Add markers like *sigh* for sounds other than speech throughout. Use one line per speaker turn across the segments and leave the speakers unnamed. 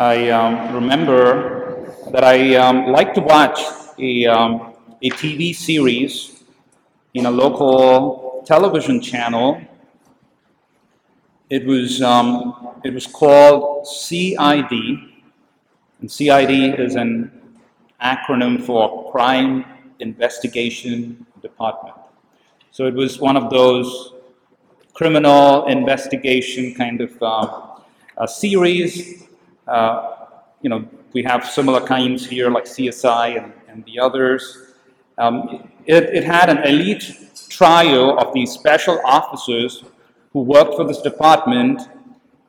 I um, remember that I um, like to watch a, um, a TV series in a local television channel. It was, um, it was called CID, and CID is an acronym for Crime Investigation Department. So it was one of those criminal investigation kind of uh, series. Uh, you know, we have similar kinds here like CSI and, and the others. Um, it, it had an elite trio of these special officers who worked for this department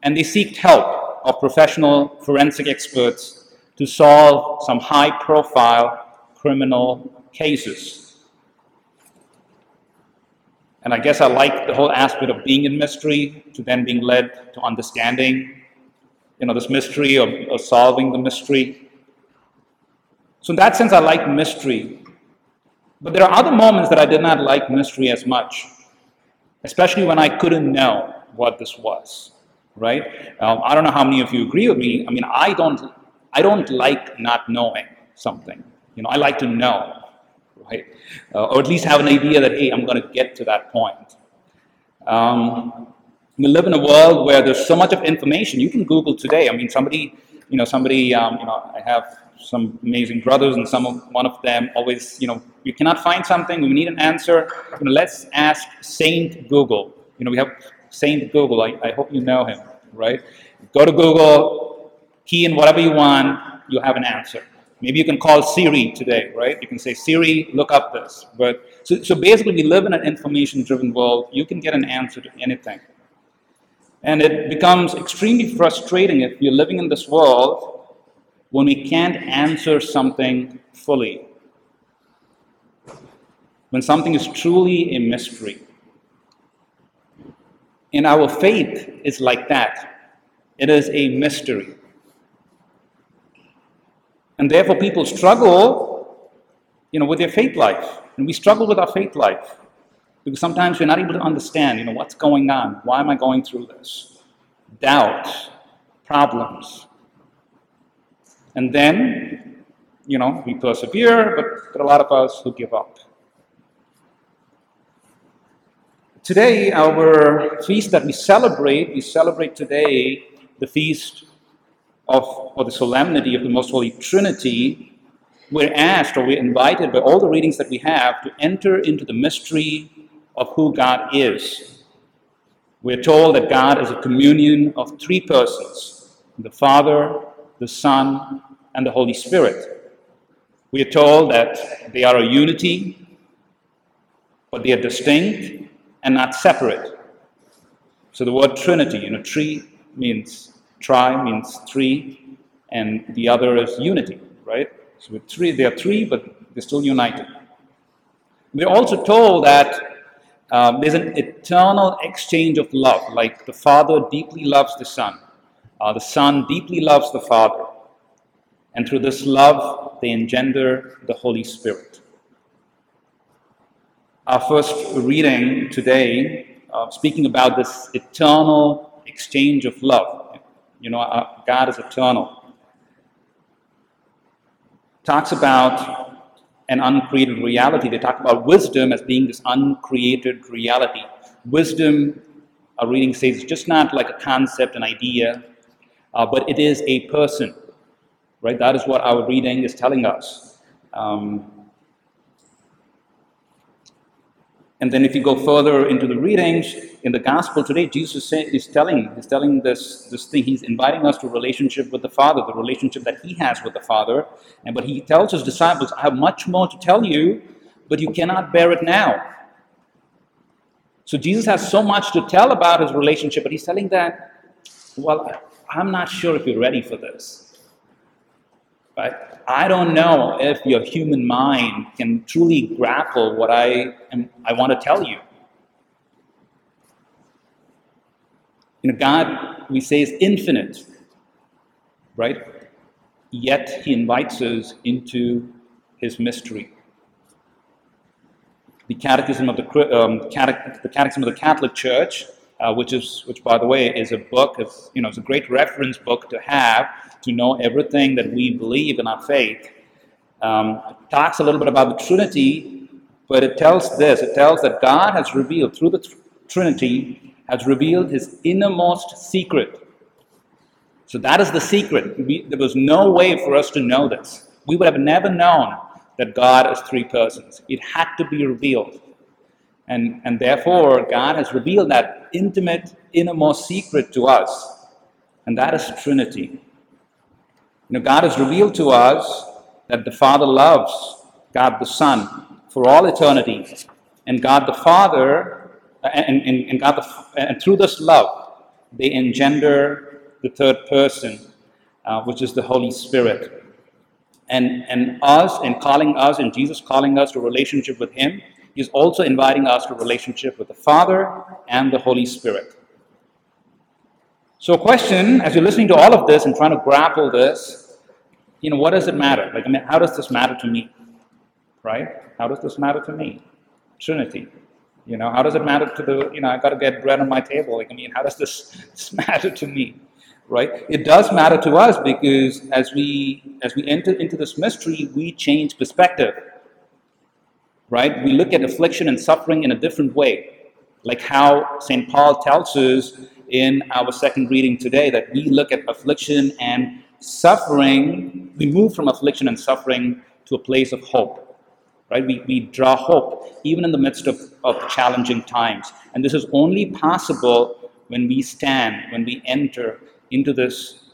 and they seeked help of professional forensic experts to solve some high profile criminal cases. And I guess I like the whole aspect of being in mystery to then being led to understanding, you know, this mystery of, solving the mystery. So in that sense, I like mystery. But there are other moments that I did not like mystery as much, especially when I couldn't know what this was, right? Um, I don't know how many of you agree with me. I mean, I don't, I don't like not knowing something. You know, I like to know right? Uh, or at least have an idea that, hey, I'm going to get to that point. Um, we live in a world where there's so much of information. You can Google today. I mean, somebody, you know, somebody, um, you know, I have some amazing brothers, and some of one of them always, you know, you cannot find something, we need an answer. You know, let's ask Saint Google. You know, we have Saint Google. I, I hope you know him, right? Go to Google, key in whatever you want, you have an answer. Maybe you can call Siri today, right? You can say, Siri, look up this. But so, so basically, we live in an information-driven world. You can get an answer to anything. And it becomes extremely frustrating if you're living in this world when we can't answer something fully. When something is truly a mystery. And our faith is like that. It is a mystery. And therefore, people struggle, you know, with their faith life. And we struggle with our faith life because sometimes we're not able to understand, you know, what's going on? Why am I going through this? Doubt, problems. And then, you know, we persevere, but there are a lot of us who give up. Today, our feast that we celebrate, we celebrate today the feast of, or the solemnity of the Most Holy Trinity, we're asked or we're invited by all the readings that we have to enter into the mystery of who God is. We're told that God is a communion of three persons the Father, the Son, and the Holy Spirit. We are told that they are a unity, but they are distinct and not separate. So the word Trinity, you know, tree means tri means three, and the other is unity, right? So three, they are three, but they're still united. We're also told that um, there's an eternal exchange of love, like the Father deeply loves the Son, uh, the Son deeply loves the Father, and through this love, they engender the Holy Spirit. Our first reading today, uh, speaking about this eternal exchange of love, you know, uh, God is eternal. Talks about an uncreated reality. They talk about wisdom as being this uncreated reality. Wisdom, a reading says, is just not like a concept, an idea, uh, but it is a person. Right? That is what our reading is telling us. Um, And then if you go further into the readings, in the gospel today, Jesus is telling, he's telling this, this thing, he's inviting us to relationship with the Father, the relationship that he has with the Father. And but he tells his disciples, I have much more to tell you, but you cannot bear it now. So Jesus has so much to tell about his relationship, but he's telling that, well, I'm not sure if you're ready for this. Right? I don't know if your human mind can truly grapple what I am, I want to tell you. You know, God, we say, is infinite, right? Yet He invites us into His mystery. The Catechism of the, um, the Catechism of the Catholic Church uh, which is, which by the way, is a book. It's, you know, it's a great reference book to have to know everything that we believe in our faith. Um, it talks a little bit about the Trinity, but it tells this: it tells that God has revealed through the tr- Trinity has revealed His innermost secret. So that is the secret. We, there was no way for us to know this. We would have never known that God is three persons. It had to be revealed. And, and therefore, God has revealed that intimate, innermost secret to us, and that is Trinity. You know, God has revealed to us that the Father loves God the Son for all eternity, and God the Father, and, and, and God the, and through this love, they engender the third person, uh, which is the Holy Spirit. And, and us, and calling us, and Jesus calling us to relationship with Him, He's also inviting us to relationship with the Father and the Holy Spirit. So, question as you're listening to all of this and trying to grapple this, you know, what does it matter? Like, I mean, how does this matter to me? Right? How does this matter to me? Trinity. You know, how does it matter to the, you know, I got to get bread on my table. Like, I mean, how does this, *laughs* this matter to me? Right? It does matter to us because as we as we enter into this mystery, we change perspective right? We look at affliction and suffering in a different way, like how St. Paul tells us in our second reading today that we look at affliction and suffering, we move from affliction and suffering to a place of hope, right? We, we draw hope even in the midst of, of challenging times. And this is only possible when we stand, when we enter into this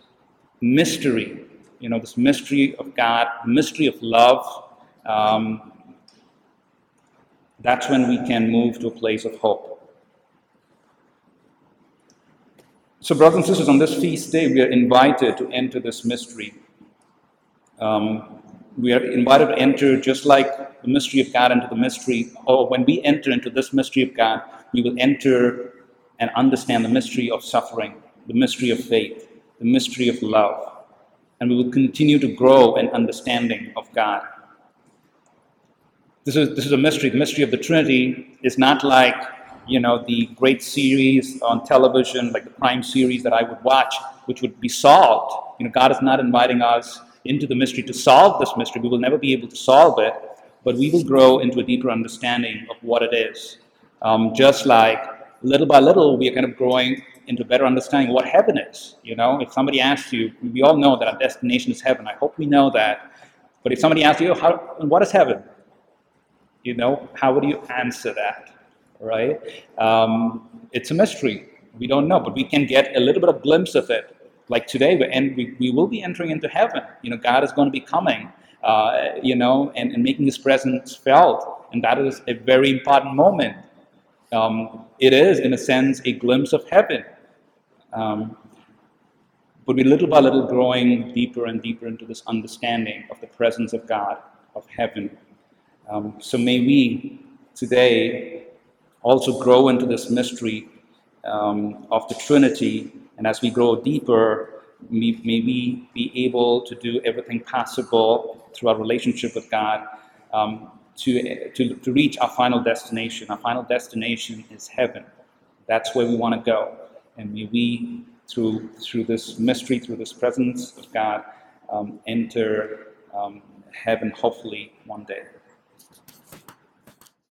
mystery, you know, this mystery of God, mystery of love. Um, that's when we can move to a place of hope. So, brothers and sisters, on this feast day, we are invited to enter this mystery. Um, we are invited to enter just like the mystery of God into the mystery, or when we enter into this mystery of God, we will enter and understand the mystery of suffering, the mystery of faith, the mystery of love. And we will continue to grow in understanding of God. This is, this is a mystery. The mystery of the Trinity is not like, you know, the great series on television, like the Prime series that I would watch, which would be solved. You know, God is not inviting us into the mystery to solve this mystery. We will never be able to solve it, but we will grow into a deeper understanding of what it is. Um, just like little by little, we are kind of growing into better understanding what heaven is. You know, if somebody asks you, we all know that our destination is heaven. I hope we know that. But if somebody asks you, how, what is heaven? You know, how would you answer that, right? Um, it's a mystery. We don't know, but we can get a little bit of glimpse of it. Like today, we're we, we will be entering into heaven. You know, God is going to be coming, uh, you know, and, and making His presence felt. And that is a very important moment. Um, it is, in a sense, a glimpse of heaven. Um, but we're little by little growing deeper and deeper into this understanding of the presence of God, of heaven. Um, so may we today also grow into this mystery um, of the Trinity, and as we grow deeper, may, may, we be able to do everything possible through our relationship with God um, to, to, to reach our final destination. Our final destination is heaven. That's where we want to go. And may we, through, through this mystery, through this presence of God, um, enter um, heaven hopefully one day.